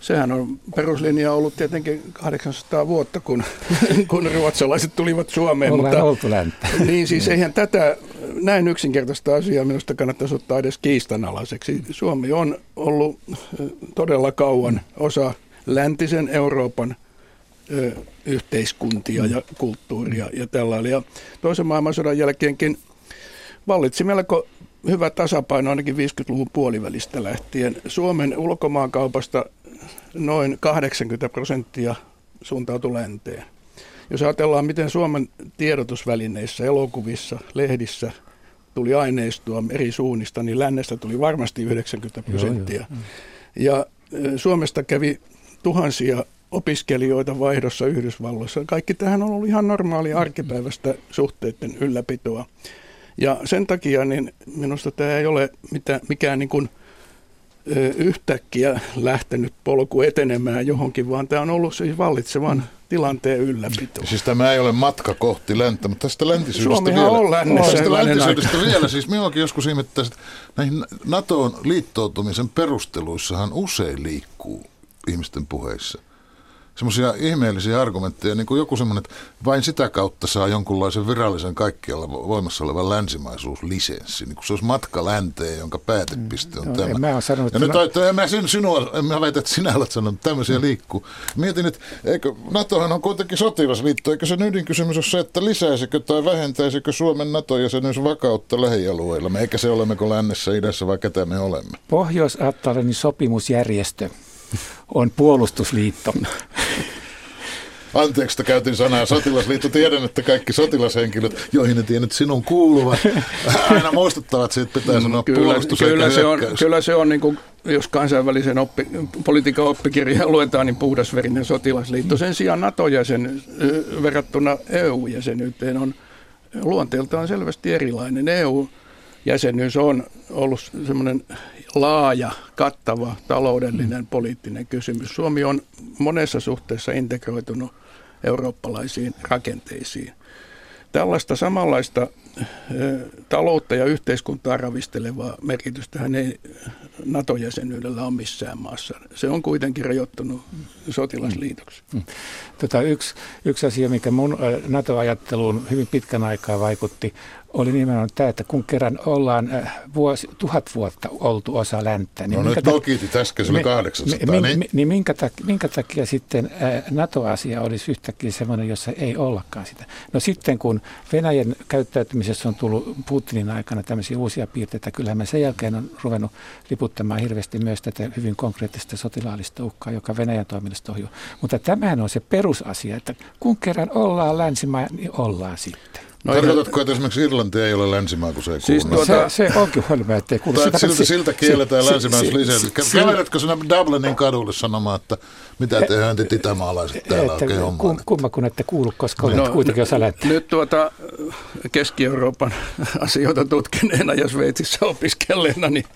Sehän on peruslinja ollut tietenkin 800 vuotta, kun, kun ruotsalaiset tulivat Suomeen. Ollaan mutta, oltu länttä. Niin siis eihän tätä näin yksinkertaista asiaa minusta kannattaisi ottaa edes kiistanalaiseksi. Suomi on ollut todella kauan osa läntisen Euroopan ö, yhteiskuntia ja kulttuuria ja tällainen. Ja toisen maailmansodan jälkeenkin vallitsi melko hyvä tasapaino ainakin 50-luvun puolivälistä lähtien. Suomen ulkomaankaupasta noin 80 prosenttia suuntautui länteen. Jos ajatellaan, miten Suomen tiedotusvälineissä, elokuvissa, lehdissä tuli aineistoa eri suunnista, niin lännestä tuli varmasti 90 prosenttia. Joo, joo. Ja Suomesta kävi tuhansia opiskelijoita vaihdossa Yhdysvalloissa. Kaikki tähän on ollut ihan normaalia arkipäivästä suhteiden ylläpitoa. Ja sen takia niin minusta tämä ei ole mitään, mikään niin kuin, yhtäkkiä lähtenyt polku etenemään johonkin, vaan tämä on ollut siis vallitsevan tilanteen ylläpito. Siis tämä ei ole matka kohti länttä, mutta tästä läntisyydestä Suomihan vielä. on lännessä. Tästä läntisyydestä vielä. Siis minuakin joskus ihmettäisi, että näihin NATOon liittoutumisen perusteluissahan usein liikkuu ihmisten puheissa semmoisia ihmeellisiä argumentteja, niin kuin joku semmoinen, että vain sitä kautta saa jonkunlaisen virallisen kaikkialla voimassa olevan länsimaisuuslisenssi, niin kuin se olisi matka länteen, jonka päätepiste on no, tämä. Mä sanonut, ja nyt että... en mä sinua, en mä väitä, että sinä olet sanonut, että tämmöisiä liikkuu. Mietin, että eikö, NATOhan on kuitenkin sotilasliitto, eikö se ydinkysymys ole se, että lisäisikö tai vähentäisikö Suomen NATO-jäsenyys vakautta lähialueilla, eikä se olemmeko lännessä, idässä vai ketä me olemme? Pohjois-Atlantin sopimusjärjestö on puolustusliitto. Anteeksi, että käytin sanaa sotilasliitto. Tiedän, että kaikki sotilashenkilöt, joihin ne tiedät sinun kuuluvat, aina muistuttavat siitä, että pitää sanoa kyllä, puolustus kyllä se, on, kyllä se on, niin kuin, jos kansainvälisen oppi, politiikan oppikirjaa luetaan, niin puhdasverinen sotilasliitto. Sen sijaan NATO-jäsen verrattuna EU-jäsenyyteen on luonteeltaan selvästi erilainen. EU jäsenyys on ollut semmoinen laaja, kattava taloudellinen poliittinen kysymys. Suomi on monessa suhteessa integroitunut eurooppalaisiin rakenteisiin. Tällaista samanlaista taloutta ja yhteiskuntaa ravistelevaa merkitystä ei NATO-jäsenyydellä ole missään maassa. Se on kuitenkin rajoittunut sotilasliitoksi. Mm. Tota, yksi, yksi asia, mikä mun NATO-ajatteluun hyvin pitkän aikaa vaikutti, oli nimenomaan tämä, että kun kerran ollaan vuosi, tuhat vuotta oltu osa länttä. Niin no nyt Nokitit äsken, se oli 800. Mi, niin, niin minkä, takia, minkä takia sitten NATO-asia olisi yhtäkkiä sellainen, jossa ei ollakaan sitä? No sitten kun Venäjän käyttäytymisessä on tullut Putinin aikana tämmöisiä uusia piirteitä, kyllähän me sen jälkeen on ruvennut liputtamaan hirveästi myös tätä hyvin konkreettista sotilaallista uhkaa, joka Venäjän toiminnasta ohjuu. Mutta tämähän on se perusasia, että kun kerran ollaan länsimaa, niin ollaan sitten. No Tarkoitatko, että esimerkiksi Irlanti ei ole länsimaa, kun se ei siis kuulu? Tuota, se, se onkin hölmöä, ettei kuulu. Sitä, siltä, siltä kielletään si, länsimaisuus lisää. Käveletkö sinä Dublinin kadulle sanomaan, että mitä te höntit itämaalaiset täällä että, oikein hommaan? Kumma kun ette kuulu, koska olet no, kuitenkin osa länttä. Nyt tuota Keski-Euroopan asioita tutkineena ja Sveitsissä opiskelleena, niin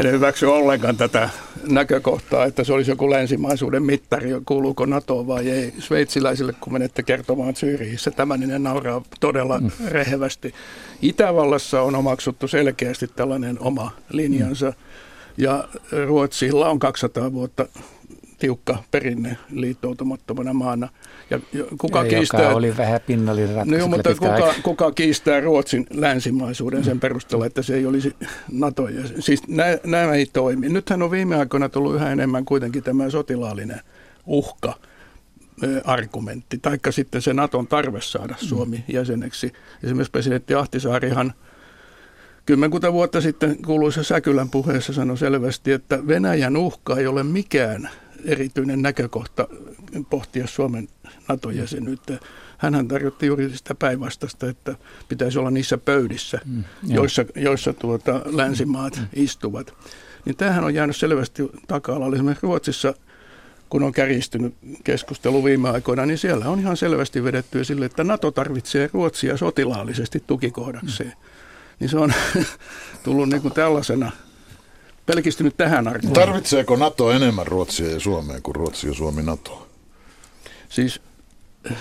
en hyväksy ollenkaan tätä näkökohtaa, että se olisi joku länsimaisuuden mittari, kuuluuko NATO vai ei. Sveitsiläisille, kun menette kertomaan Syyriissä, tämän niin ne nauraa todella mm. rehevästi. Itävallassa on omaksuttu selkeästi tällainen oma linjansa, mm. ja Ruotsilla on 200 vuotta tiukka perinne liittoutumattomana maana. Ja kuka ja kiistää, joka oli vähän pinnallinen ratkaisu. No, mutta kuka, kuka kiistää Ruotsin länsimaisuuden sen perusteella, että se ei olisi NATO. Siis nämä ei toimi. Nythän on viime aikoina tullut yhä enemmän kuitenkin tämä sotilaallinen uhka argumentti, taikka sitten se Naton tarve saada mm. Suomi jäseneksi. Esimerkiksi presidentti Ahtisaarihan kymmenkunta vuotta sitten kuuluisa Säkylän puheessa sanoi selvästi, että Venäjän uhka ei ole mikään erityinen näkökohta pohtia Suomen NATO-jäsenyyttä. Hänhän tarjotti juuri sitä päinvastasta, että pitäisi olla niissä pöydissä, mm, joissa, joissa tuota, länsimaat mm. istuvat. Niin tämähän on jäänyt selvästi taka-alalle. Esimerkiksi Ruotsissa, kun on kärjistynyt keskustelu viime aikoina, niin siellä on ihan selvästi vedetty sille, että NATO tarvitsee Ruotsia sotilaallisesti tukikohdakseen. Mm. Niin se on tullut niin kuin tällaisena pelkistynyt tähän arvoon. Tarvitseeko NATO enemmän Ruotsia ja Suomea kuin Ruotsi ja Suomi NATO? Siis eh,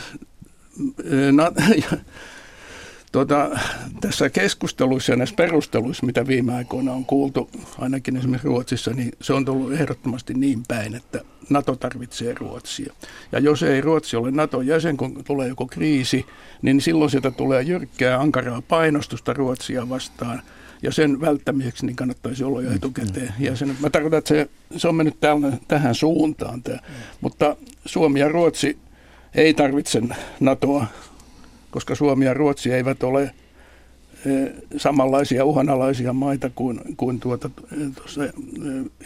na, tuota, tässä keskusteluissa ja näissä perusteluissa, mitä viime aikoina on kuultu, ainakin esimerkiksi Ruotsissa, niin se on tullut ehdottomasti niin päin, että NATO tarvitsee Ruotsia. Ja jos ei Ruotsi ole NATO-jäsen, kun tulee joku kriisi, niin silloin sieltä tulee jyrkkää, ankaraa painostusta Ruotsia vastaan – ja sen välttämiseksi niin kannattaisi olla jo mm. etukäteen jäsen. Mä tarkoitan, että se, se on mennyt tällä, tähän suuntaan. Tämä. Mutta Suomi ja Ruotsi ei tarvitse NATOa, koska Suomi ja Ruotsi eivät ole samanlaisia uhanalaisia maita kuin, kuin tuota, tuossa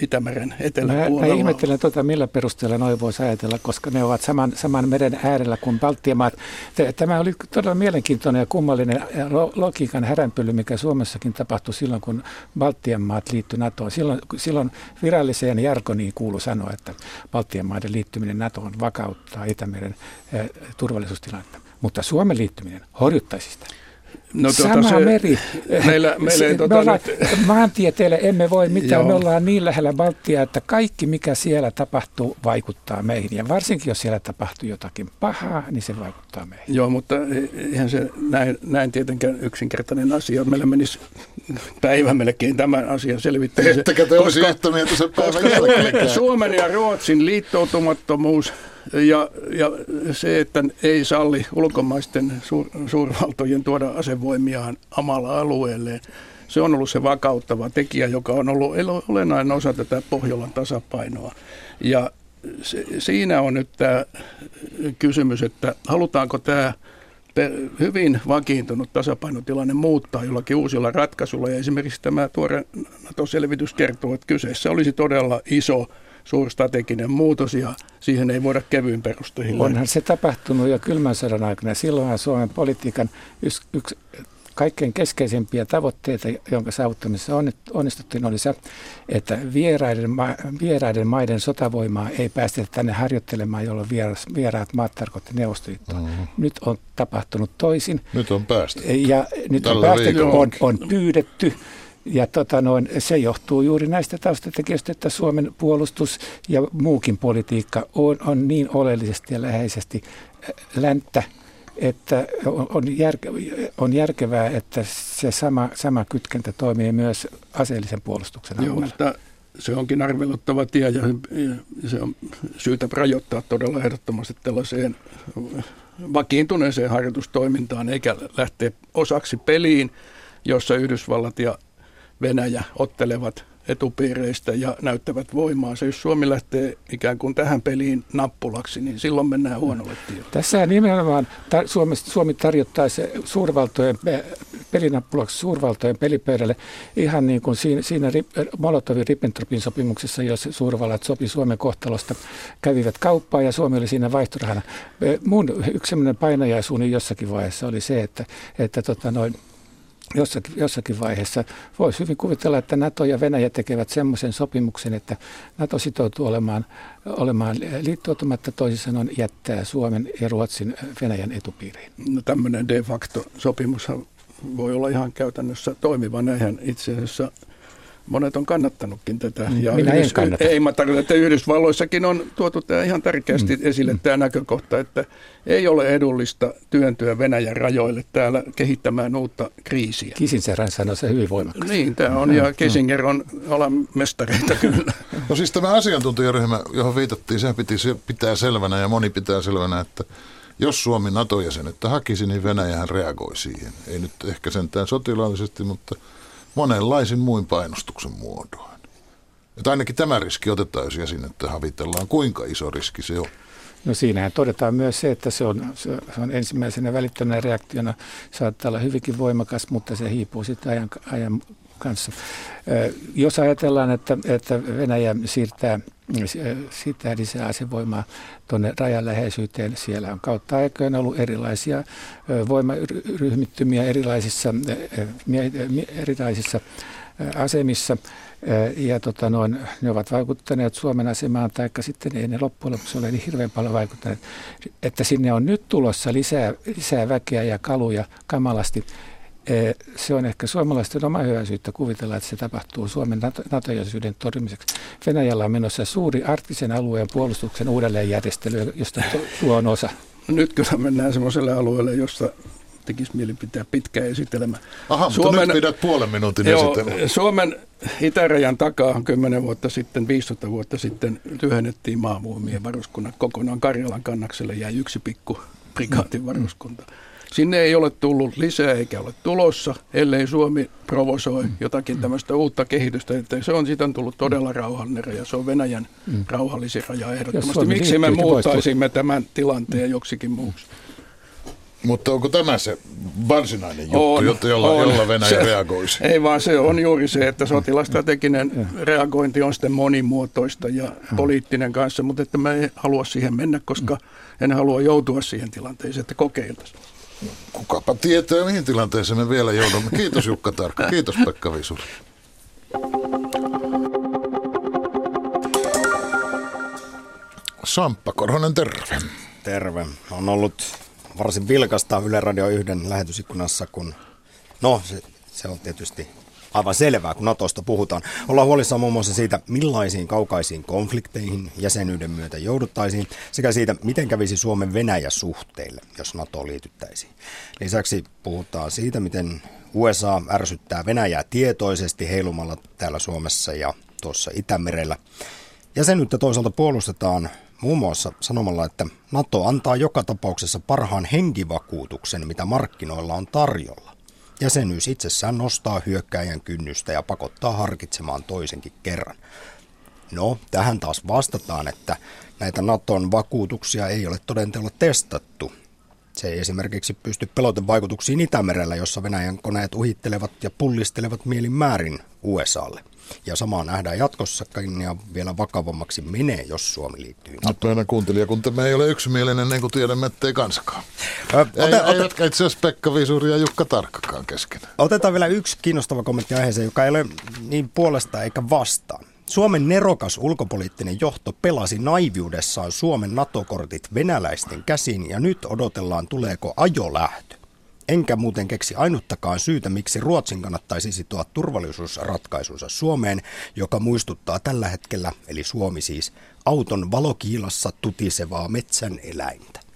Itämeren eteläpuolella. Mä, mä ihmettelen tuota, millä perusteella noin voisi ajatella, koska ne ovat saman, saman meren äärellä kuin Baltian maat. Tämä oli todella mielenkiintoinen ja kummallinen logiikan häränpyly, mikä Suomessakin tapahtui silloin, kun Baltian maat liittyi NATOon. Silloin, silloin viralliseen jargoniin kuulu sanoa, että Baltian maiden liittyminen NATOon vakauttaa Itämeren eh, turvallisuustilannetta. Mutta Suomen liittyminen horjuttaisi sitä. No, tuota, Sama se, meri. Meillä, meillä ei, tuota, me ollaan, nyt... Maantieteelle emme voi mitään. Joo. Me ollaan niin lähellä Baltia, että kaikki mikä siellä tapahtuu vaikuttaa meihin. Ja varsinkin jos siellä tapahtuu jotakin pahaa, niin se vaikuttaa meihin. Joo, mutta eihän se näin, näin tietenkään yksinkertainen asia. Meillä menisi päivä melkein tämän asian selvittämiseen. Ettekä te olisi yhtä mieltä sen päivän Suomen ja Ruotsin liittoutumattomuus ja, ja se, että ei salli ulkomaisten suur, suurvaltojen tuoda asevoimiaan amalla alueelleen, se on ollut se vakauttava tekijä, joka on ollut olennainen osa tätä Pohjolan tasapainoa. Ja se, siinä on nyt tämä kysymys, että halutaanko tämä hyvin vakiintunut tasapainotilanne muuttaa jollakin uusilla ratkaisuilla. Ja esimerkiksi tämä tuore NATO-selvitys kertoo, että kyseessä olisi todella iso suurstrateginen muutos ja siihen ei voida kevyin perusteilla. Onhan se tapahtunut jo kylmän sodan aikana. Silloinhan Suomen politiikan yksi, yksi kaikkein keskeisimpiä tavoitteita, jonka saavuttamisessa onnistuttiin, oli se, että vieraiden, ma- vieraiden maiden sotavoimaa ei päästetä tänne harjoittelemaan, jolloin vieras, vieraat maat tarkoitti Neuvostoliittoa. Mm-hmm. Nyt on tapahtunut toisin. Nyt on päästy. Ja nyt Tällä on päästy, on, on pyydetty ja tota noin, se johtuu juuri näistä taustatekijöistä, että Suomen puolustus ja muukin politiikka on, on niin oleellisesti ja läheisesti äh, länttä, että on, järke, on järkevää, että se sama, sama kytkentä toimii myös aseellisen puolustuksen Joo, mutta se onkin arveluttava tie ja, ja se on syytä rajoittaa todella ehdottomasti tällaiseen vakiintuneeseen harjoitustoimintaan eikä lähteä osaksi peliin, jossa Yhdysvallat ja Venäjä ottelevat etupiireistä ja näyttävät voimaa. Se, jos Suomi lähtee ikään kuin tähän peliin nappulaksi, niin silloin mennään huonolle tielle. Tässä nimenomaan Suomi, Suomi tarjottaisi suurvaltojen pelinappulaksi suurvaltojen pelipöydälle ihan niin kuin siinä, siinä Molotovin-Ribbentropin sopimuksessa, jos suurvallat sopi Suomen kohtalosta, kävivät kauppaa ja Suomi oli siinä vaihtorahana. Mun yksi sellainen painajaisuuni jossakin vaiheessa oli se, että, että tota noin, jossakin, jossakin vaiheessa voisi hyvin kuvitella, että NATO ja Venäjä tekevät semmoisen sopimuksen, että NATO sitoutuu olemaan, olemaan liittoutumatta toisin sanoen jättää Suomen ja Ruotsin Venäjän etupiiriin. No tämmöinen de facto sopimus voi olla ihan käytännössä toimiva. Näinhän itse asiassa monet on kannattanutkin tätä. Mm, ja Minä Yhdys- en kannata. Ei, mä tarkoitan, että Yhdysvalloissakin on tuotu tämä ihan tärkeästi mm. esille mm. tämä näkökohta, että ei ole edullista työntyä Venäjän rajoille täällä kehittämään uutta kriisiä. Kissinger sanoi se hyvin voimakkaasti. Niin, tämä on, ja Kissinger on alan mestareita kyllä. No siis tämä asiantuntijaryhmä, johon viitattiin, sehän piti, pitää selvänä ja moni pitää selvänä, että jos Suomi NATO-jäsenettä hakisi, niin Venäjähän reagoi siihen. Ei nyt ehkä sentään sotilaallisesti, mutta monenlaisin muin painostuksen muodoin. Että ainakin tämä riski otetaan, jos jäsenettä havitellaan. Kuinka iso riski se on? No siinähän todetaan myös se, että se on, se on ensimmäisenä välittönä reaktiona saattaa olla hyvinkin voimakas, mutta se hiipuu sitten ajan, ajan kanssa. Jos ajatellaan, että, että Venäjä siirtää, siirtää lisää asevoimaa tuonne rajan läheisyyteen, siellä on kautta aikoina ollut erilaisia voimaryhmittymiä erilaisissa, erilaisissa asemissa. Ja tota noin, ne ovat vaikuttaneet Suomen asemaan, tai sitten ei ne loppujen lopuksi ole niin hirveän paljon vaikuttaneet, että sinne on nyt tulossa lisää, lisää väkeä ja kaluja kamalasti se on ehkä suomalaisten oma hyväisyyttä kuvitella, että se tapahtuu Suomen NATO-jäsenyyden torjumiseksi. Venäjällä on menossa suuri arktisen alueen puolustuksen uudelleenjärjestely, josta tuo on osa. No nyt kyllä mennään sellaiselle alueelle, jossa tekisi mieli pitää pitkä esitelmä. Aha, Suomen, mutta nyt pidät puolen minuutin joo, Suomen itärajan takaa 10 vuotta sitten, 15 vuotta sitten tyhjennettiin maavuomien varuskunnat kokonaan Karjalan kannakselle jäi yksi pikku prikaatin varuskunta. Mm. Sinne ei ole tullut lisää eikä ole tulossa, ellei Suomi provosoi mm. jotakin mm. tämmöistä uutta kehitystä. Että se on siitä tullut todella rauhallinen raja. Se on Venäjän mm. rauhallisin raja ehdottomasti. Miksi me muuttaisimme tämän tilanteen joksikin muuksi? Mutta onko tämä se varsinainen juttu, on, jolla, on. jolla Venäjä se, reagoisi? Ei vaan se on juuri se, että sotilastrateginen reagointi on sitten monimuotoista ja mm. poliittinen kanssa, mutta että mä en halua siihen mennä, koska en halua joutua siihen tilanteeseen, että kokeiltaisiin. Kukapa tietää, mihin tilanteeseen me vielä joudumme. Kiitos Jukka Tarkka. Kiitos Pekka Visuri. Samppa Korhonen, terve. Terve. On ollut varsin vilkasta Yle Radio 1 lähetysikkunassa, kun no se, se on tietysti aivan selvää, kun Natosta puhutaan. Ollaan huolissaan muun muassa siitä, millaisiin kaukaisiin konflikteihin jäsenyyden myötä jouduttaisiin, sekä siitä, miten kävisi Suomen Venäjä-suhteille, jos NATO liityttäisiin. Lisäksi puhutaan siitä, miten USA ärsyttää Venäjää tietoisesti heilumalla täällä Suomessa ja tuossa Itämerellä. Jäsenyyttä toisaalta puolustetaan muun muassa sanomalla, että NATO antaa joka tapauksessa parhaan henkivakuutuksen, mitä markkinoilla on tarjolla. Jäsenyys itsessään nostaa hyökkäjän kynnystä ja pakottaa harkitsemaan toisenkin kerran. No, tähän taas vastataan, että näitä Naton vakuutuksia ei ole todenteella testattu. Se ei esimerkiksi pysty pelotevaikutuksiin Itämerellä, jossa Venäjän koneet uhittelevat ja pullistelevat mielin määrin USAlle – Ja samaa nähdään jatkossakin ja vielä vakavammaksi menee, jos Suomi liittyy. Nyt meidän kuuntelijakuntamme ei ole yksimielinen, niin kuin tiedämme, ettei kansakaan. Ö, Ei, ote, ei, itse asiassa Pekka Visuri ja Jukka Tarkkakaan kesken. otetaan vielä yksi kiinnostava kommentti aiheeseen, joka ei ole niin puolesta eikä vastaan. Suomen nerokas ulkopoliittinen johto pelasi naiviudessaan Suomen NATO-kortit venäläisten käsiin ja nyt odotellaan tuleeko ajolähtö. Enkä muuten keksi ainuttakaan syytä, miksi Ruotsin kannattaisi sitoa turvallisuusratkaisunsa Suomeen, joka muistuttaa tällä hetkellä, eli Suomi siis, auton valokiilassa tutisevaa metsän eläintä. –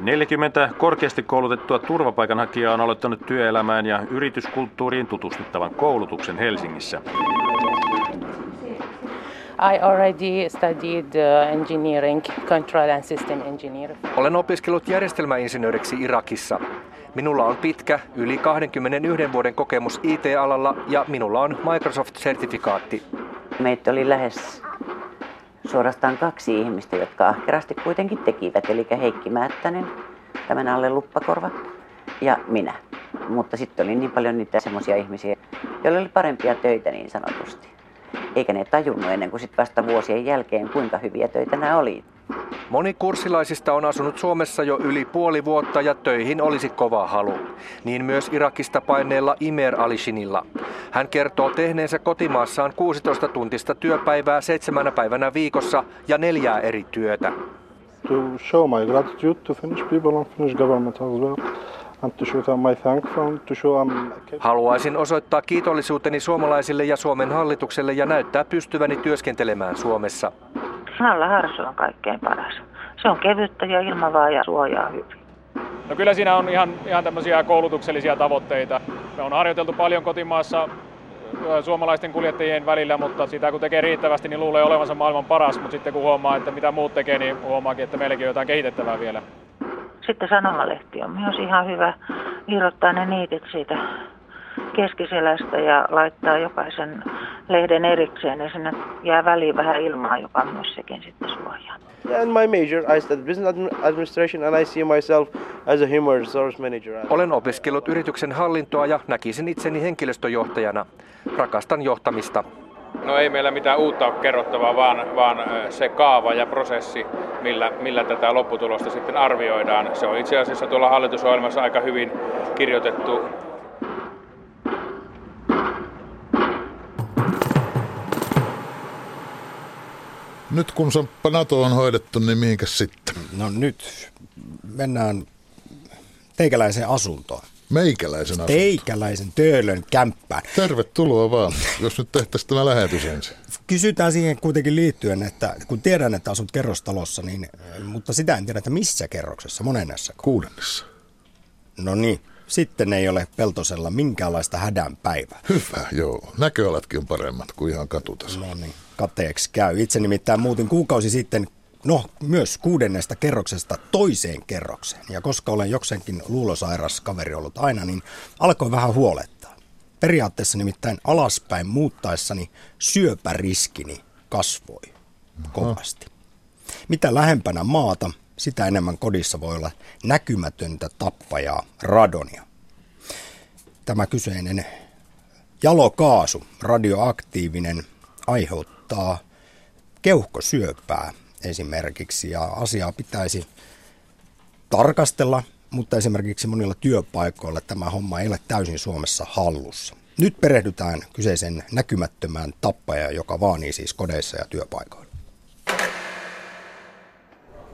40 korkeasti koulutettua turvapaikanhakijaa on aloittanut työelämään ja yrityskulttuuriin tutustuttavan koulutuksen Helsingissä. Olen opiskellut järjestelmäinsinööriksi Irakissa. Minulla on pitkä, yli 21 vuoden kokemus IT-alalla ja minulla on Microsoft-sertifikaatti. Meitä oli lähes suorastaan kaksi ihmistä, jotka ahkerasti kuitenkin tekivät, eli Heikki Määttänen, tämän alle luppakorva, ja minä. Mutta sitten oli niin paljon niitä semmoisia ihmisiä, joilla oli parempia töitä niin sanotusti. Eikä ne tajunnut ennen kuin sitten vasta vuosien jälkeen, kuinka hyviä töitä nämä oli. Moni kurssilaisista on asunut Suomessa jo yli puoli vuotta ja töihin olisi kova halu. Niin myös Irakista paineella Imer Alishinilla. Hän kertoo tehneensä kotimaassaan 16 tuntista työpäivää seitsemänä päivänä viikossa ja neljää eri työtä. To show my gratitude to Finnish people and Finnish government as well, and to show them my thanks and to show I'm capable. Haluaisin osoittaa kiitollisuuteni suomalaisille ja Suomen hallitukselle ja näyttää pystyväni työskentelemään Suomessa. Nalla harsu on kaikkein paras. Se on kevyttä ja ilmavaa ja suojaa hyvin. No kyllä siinä on ihan, ihan tämmöisiä koulutuksellisia tavoitteita. Me on harjoiteltu paljon kotimaassa suomalaisten kuljettajien välillä, mutta sitä kun tekee riittävästi, niin luulee olevansa maailman paras, mutta sitten kun huomaa, että mitä muut tekee, niin huomaakin, että meilläkin on jotain kehitettävää vielä. Sitten sanomalehti on myös ihan hyvä irrottaa ne niitit siitä keskiselästä ja laittaa jokaisen lehden erikseen ja sinne jää väliin vähän ilmaa, joka myös sekin sitten suojaa. And my major, I studied business admi- administration, and I see myself as a human resource manager. Olen opiskellut yrityksen hallintoa ja näkisin itseni henkilöstöjohtajana. Rakastan johtamista. No ei meillä mitään uutta ole kerrottavaa, vaan, vaan se kaava ja prosessi, millä, millä tätä lopputulosta sitten arvioidaan. Se on itse asiassa tuolla hallitusohjelmassa aika hyvin kirjoitettu Nyt kun NATO on hoidettu, niin mihinkäs sitten? No nyt mennään teikäläiseen asuntoon. Meikäläisen asunto. Teikäläisen töölön kämppään. Tervetuloa vaan, jos nyt tehtäisiin tämä lähetys ensin. Kysytään siihen kuitenkin liittyen, että kun tiedän, että asut kerrostalossa, niin, mutta sitä en tiedä, että missä kerroksessa, monennessa. Kuudennessa. No niin, sitten ei ole Peltosella minkäänlaista hädän päivää. Hyvä, joo. Näköalatkin on paremmat kuin ihan katutasolla. No niin, kateeksi käy. Itse nimittäin muutin kuukausi sitten, no myös kuudennesta kerroksesta toiseen kerrokseen. Ja koska olen jokseenkin luulosairas kaveri ollut aina, niin alkoi vähän huolettaa. Periaatteessa nimittäin alaspäin muuttaessani syöpäriskini kasvoi kovasti. Mitä lähempänä maata, sitä enemmän kodissa voi olla näkymätöntä tappajaa radonia. Tämä kyseinen jalokaasu, radioaktiivinen, aiheuttaa keuhkosyöpää esimerkiksi ja asiaa pitäisi tarkastella, mutta esimerkiksi monilla työpaikoilla tämä homma ei ole täysin Suomessa hallussa. Nyt perehdytään kyseisen näkymättömään tappajaan, joka vaanii siis kodeissa ja työpaikoilla.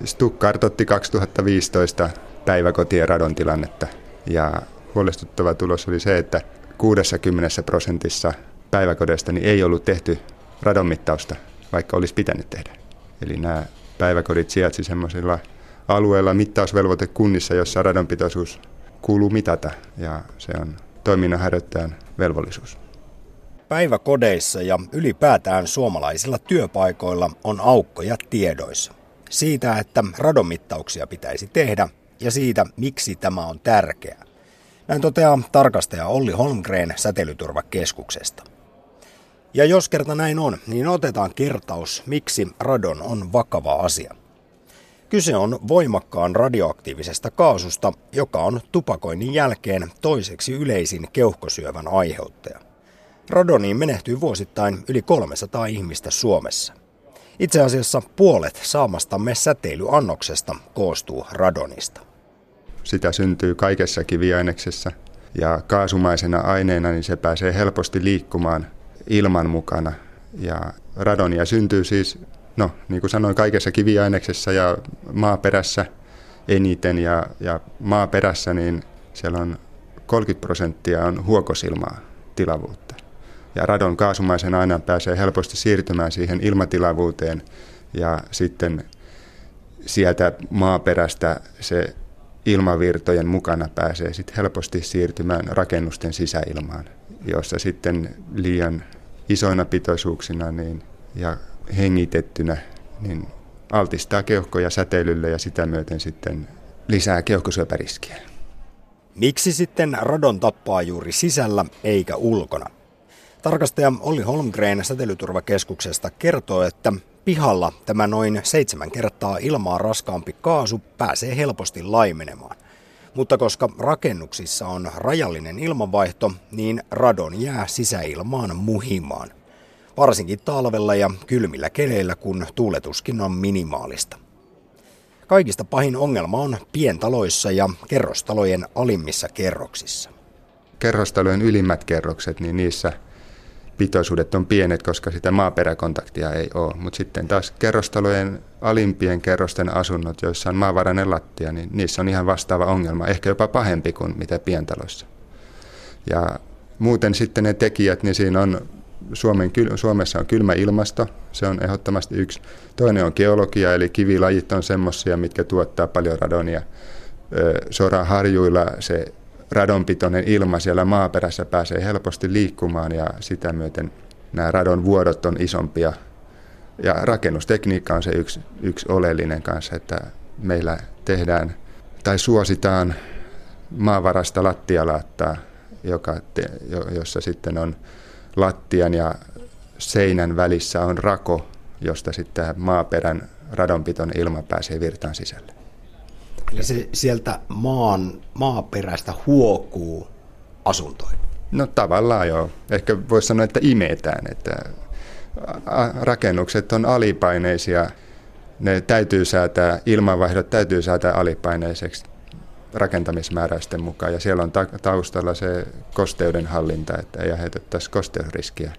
Stuk kartoitti 2015 päiväkotien radon tilannetta ja huolestuttava tulos oli se, että 60 prosentissa päiväkodeista niin ei ollut tehty radonmittausta, vaikka olisi pitänyt tehdä. Eli nämä päiväkodit sijaitsi semmoisilla alueilla mittausvelvoitekunnissa, jossa radonpitoisuus kuuluu mitata ja se on toiminnanharjoittajan velvollisuus. Päiväkodeissa ja ylipäätään suomalaisilla työpaikoilla on aukkoja tiedoissa. Siitä, että radonmittauksia pitäisi tehdä ja siitä, miksi tämä on tärkeää. Näin toteaa tarkastaja Olli Holmgren Säteilyturvakeskuksesta. Ja jos kerta näin on, niin otetaan kertaus, miksi radon on vakava asia. Kyse on voimakkaan radioaktiivisesta kaasusta, joka on tupakoinnin jälkeen toiseksi yleisin keuhkosyövän aiheuttaja. Radoniin menehtyy vuosittain yli 300 ihmistä Suomessa. Itse asiassa puolet saamastamme säteilyannoksesta koostuu radonista. Sitä syntyy kaikessa kiviaineksessa ja kaasumaisena aineena niin se pääsee helposti liikkumaan ilman mukana. Ja radonia syntyy siis, no niin kuin sanoin, kaikessa kiviaineksessa ja maaperässä eniten. Ja, ja maaperässä niin siellä on 30 prosenttia on huokosilmaa tilavuutta. Ja radon kaasumaisen aina pääsee helposti siirtymään siihen ilmatilavuuteen ja sitten sieltä maaperästä se ilmavirtojen mukana pääsee sitten helposti siirtymään rakennusten sisäilmaan, jossa sitten liian isoina pitoisuuksina niin, ja hengitettynä niin altistaa keuhkoja säteilylle ja sitä myöten sitten lisää keuhkosyöpäriskiä. Miksi sitten radon tappaa juuri sisällä eikä ulkona? Tarkastaja Olli Holmgren säteilyturvakeskuksesta kertoo, että pihalla tämä noin seitsemän kertaa ilmaa raskaampi kaasu pääsee helposti laimenemaan. Mutta koska rakennuksissa on rajallinen ilmanvaihto, niin radon jää sisäilmaan muhimaan. Varsinkin talvella ja kylmillä keleillä, kun tuuletuskin on minimaalista. Kaikista pahin ongelma on pientaloissa ja kerrostalojen alimmissa kerroksissa. Kerrostalojen ylimmät kerrokset, niin niissä – pitoisuudet on pienet, koska sitä maaperäkontaktia ei ole. Mutta sitten taas kerrostalojen alimpien kerrosten asunnot, joissa on maavarainen lattia, niin niissä on ihan vastaava ongelma, ehkä jopa pahempi kuin mitä pientaloissa. Ja muuten sitten ne tekijät, niin siinä on Suomen, Suomessa on kylmä ilmasto, se on ehdottomasti yksi. Toinen on geologia, eli kivilajit on semmoisia, mitkä tuottaa paljon radonia. Soraharjuilla se radonpitoinen ilma siellä maaperässä pääsee helposti liikkumaan ja sitä myöten nämä radon vuodot on isompia. Ja rakennustekniikka on se yksi, yksi oleellinen kanssa, että meillä tehdään tai suositaan maavarasta lattialaattaa, joka te, jossa sitten on lattian ja seinän välissä on rako, josta sitten maaperän radonpitoinen ilma pääsee virtaan sisälle. Eli se sieltä maan, maaperästä huokuu asuntoihin. No tavallaan joo. Ehkä voisi sanoa, että imetään, että rakennukset on alipaineisia. Ne täytyy säätää, ilmanvaihdot täytyy säätää alipaineiseksi rakentamismääräysten mukaan. Ja siellä on taustalla se kosteuden hallinta, että ei aiheutettaisi kosteusriskiä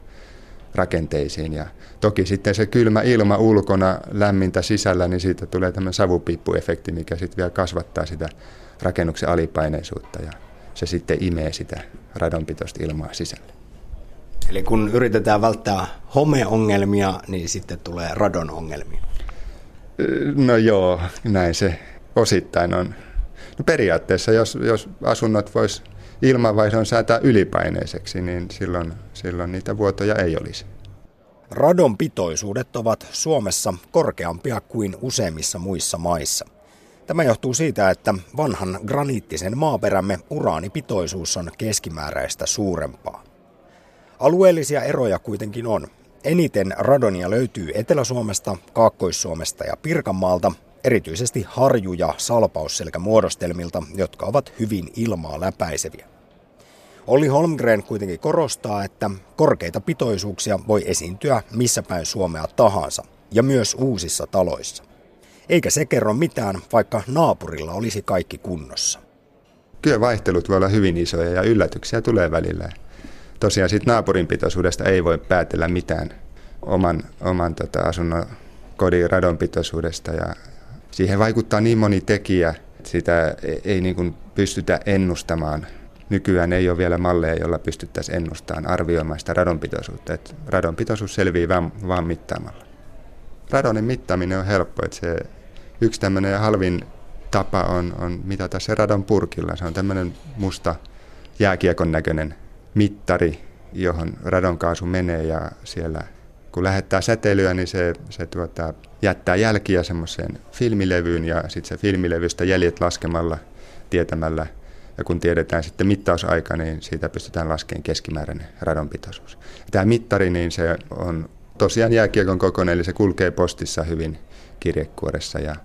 rakenteisiin. Ja toki sitten se kylmä ilma ulkona, lämmintä sisällä, niin siitä tulee tämmöinen savupiippuefekti, mikä sitten vielä kasvattaa sitä rakennuksen alipaineisuutta ja se sitten imee sitä radonpitoista ilmaa sisälle. Eli kun yritetään välttää homeongelmia, niin sitten tulee radonongelmia. No joo, näin se osittain on. No periaatteessa, jos, jos asunnot vois ilmanvaihdon säätää ylipaineiseksi, niin silloin, silloin niitä vuotoja ei olisi. Radon pitoisuudet ovat Suomessa korkeampia kuin useimmissa muissa maissa. Tämä johtuu siitä, että vanhan graniittisen maaperämme uraanipitoisuus on keskimääräistä suurempaa. Alueellisia eroja kuitenkin on. Eniten radonia löytyy Etelä-Suomesta, Kaakkois-Suomesta ja Pirkanmaalta, erityisesti harju- ja salpausselkämuodostelmilta, jotka ovat hyvin ilmaa läpäiseviä. Olli Holmgren kuitenkin korostaa, että korkeita pitoisuuksia voi esiintyä missä päin Suomea tahansa, ja myös uusissa taloissa. Eikä se kerro mitään, vaikka naapurilla olisi kaikki kunnossa. Kyllä vaihtelut voi olla hyvin isoja ja yllätyksiä tulee välillä. Tosiaan siitä naapurin pitoisuudesta ei voi päätellä mitään oman, oman tota, asunnon kodin radonpitoisuudesta ja siihen vaikuttaa niin moni tekijä, että sitä ei, ei niin kuin pystytä ennustamaan. Nykyään ei ole vielä malleja, joilla pystyttäisiin ennustamaan, arvioimaan sitä radonpitoisuutta. Että radonpitoisuus selvii vaan, mittaamalla. Radonin mittaaminen on helppo. Että se yksi tämmöinen halvin tapa on, on mitata se radon purkilla. Se on tämmöinen musta jääkiekon näköinen mittari, johon radonkaasu menee ja siellä kun lähettää säteilyä, niin se, se tuota, jättää jälkiä semmoiseen filmilevyyn ja sitten se filmilevystä jäljet laskemalla, tietämällä ja kun tiedetään sitten mittausaika, niin siitä pystytään laskemaan keskimääräinen radonpitoisuus. Tämä mittari, niin se on tosiaan jääkiekon kokoinen, eli se kulkee postissa hyvin kirjekuoressa ja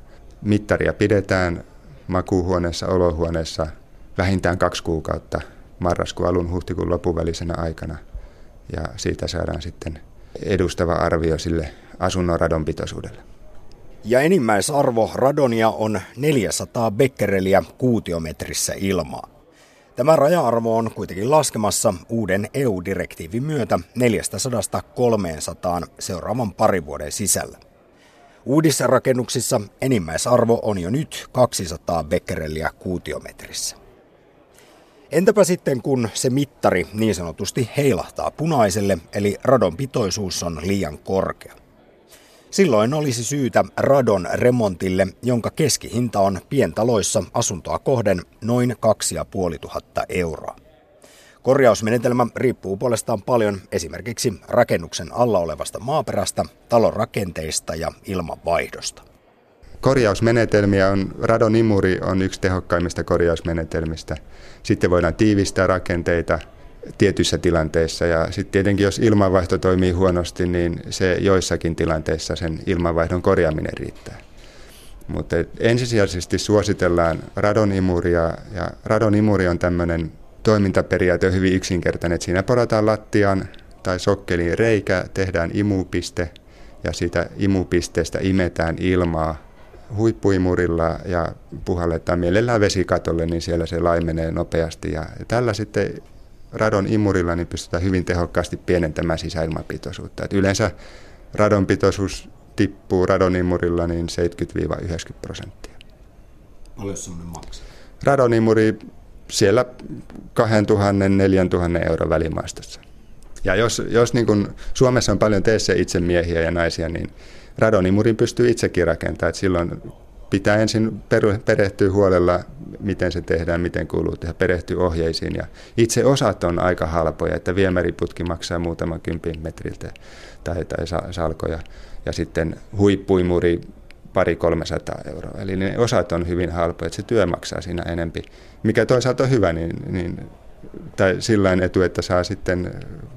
mittaria pidetään makuuhuoneessa, olohuoneessa vähintään kaksi kuukautta marraskuun alun huhtikuun lopuvälisenä aikana. Ja siitä saadaan sitten edustava arvio sille asunnon radonpitoisuudelle. Ja enimmäisarvo radonia on 400 becquerelia kuutiometrissä ilmaa. Tämä raja-arvo on kuitenkin laskemassa uuden EU-direktiivin myötä 400-300 seuraavan parin vuoden sisällä. Uudissa rakennuksissa enimmäisarvo on jo nyt 200 becquerelia kuutiometrissä. Entäpä sitten kun se mittari niin sanotusti heilahtaa punaiselle, eli radon pitoisuus on liian korkea? Silloin olisi syytä radon remontille, jonka keskihinta on pientaloissa asuntoa kohden noin 2500 euroa. Korjausmenetelmä riippuu puolestaan paljon esimerkiksi rakennuksen alla olevasta maaperästä, talon rakenteista ja ilmanvaihdosta. Korjausmenetelmiä on, radonimuri on yksi tehokkaimmista korjausmenetelmistä. Sitten voidaan tiivistää rakenteita tietyissä tilanteissa ja sitten tietenkin jos ilmanvaihto toimii huonosti, niin se joissakin tilanteissa sen ilmanvaihdon korjaaminen riittää. Mutta ensisijaisesti suositellaan radonimuria ja radonimuri on tämmöinen toimintaperiaate on hyvin yksinkertainen, että siinä porataan lattiaan tai sokkeliin reikä, tehdään imupiste ja siitä imupisteestä imetään ilmaa huippuimurilla ja puhalletaan mielellään vesikatolle, niin siellä se laimenee nopeasti. Ja tällä sitten radon imurilla niin pystytään hyvin tehokkaasti pienentämään sisäilmapitoisuutta. Et yleensä radon pitoisuus tippuu radonimurilla niin 70-90 prosenttia. Paljon semmoinen maksaa? Radonimuri siellä 2000-4000 euron välimaastossa. Ja jos, jos niin kun Suomessa on paljon teissä itsemiehiä ja naisia, niin radonimurin pystyy itsekin rakentamaan. Silloin pitää ensin perehtyä huolella, miten se tehdään, miten kuuluu tehdä, perehtyä ohjeisiin. Ja itse osat on aika halpoja, että viemäriputki maksaa muutaman kympin metriltä tai, tai salkoja. Ja sitten huippuimuri pari 300 euroa. Eli ne osat on hyvin halpoja, että se työ maksaa siinä enempi. Mikä toisaalta on hyvä, niin, niin tai sillä etu, että saa sitten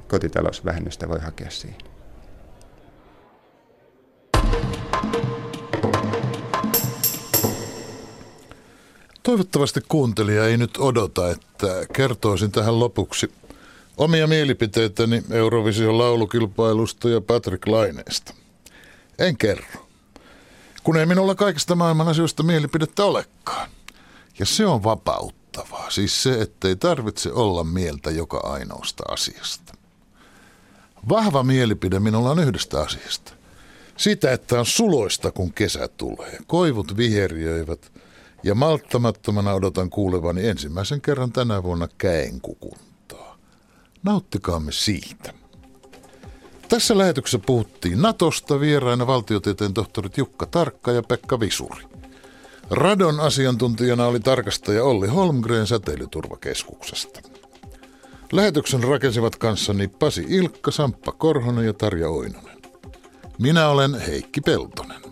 kotitalousvähennystä voi hakea siihen. Toivottavasti kuuntelija ei nyt odota, että kertoisin tähän lopuksi omia mielipiteitäni Eurovision laulukilpailusta ja Patrick Laineesta. En kerro, kun ei minulla kaikista maailman asioista mielipidettä olekaan. Ja se on vapauttavaa, siis se, ettei tarvitse olla mieltä joka ainoasta asiasta. Vahva mielipide minulla on yhdestä asiasta. Sitä, että on suloista, kun kesä tulee. Koivut viheriöivät – ja malttamattomana odotan kuulevani ensimmäisen kerran tänä vuonna käenkukuntaa. Nauttikaamme siitä. Tässä lähetyksessä puhuttiin Natosta vieraina valtiotieteen tohtorit Jukka Tarkka ja Pekka Visuri. Radon asiantuntijana oli tarkastaja Olli Holmgren säteilyturvakeskuksesta. Lähetyksen rakensivat kanssani Pasi Ilkka, Samppa Korhonen ja Tarja Oinonen. Minä olen Heikki Peltonen.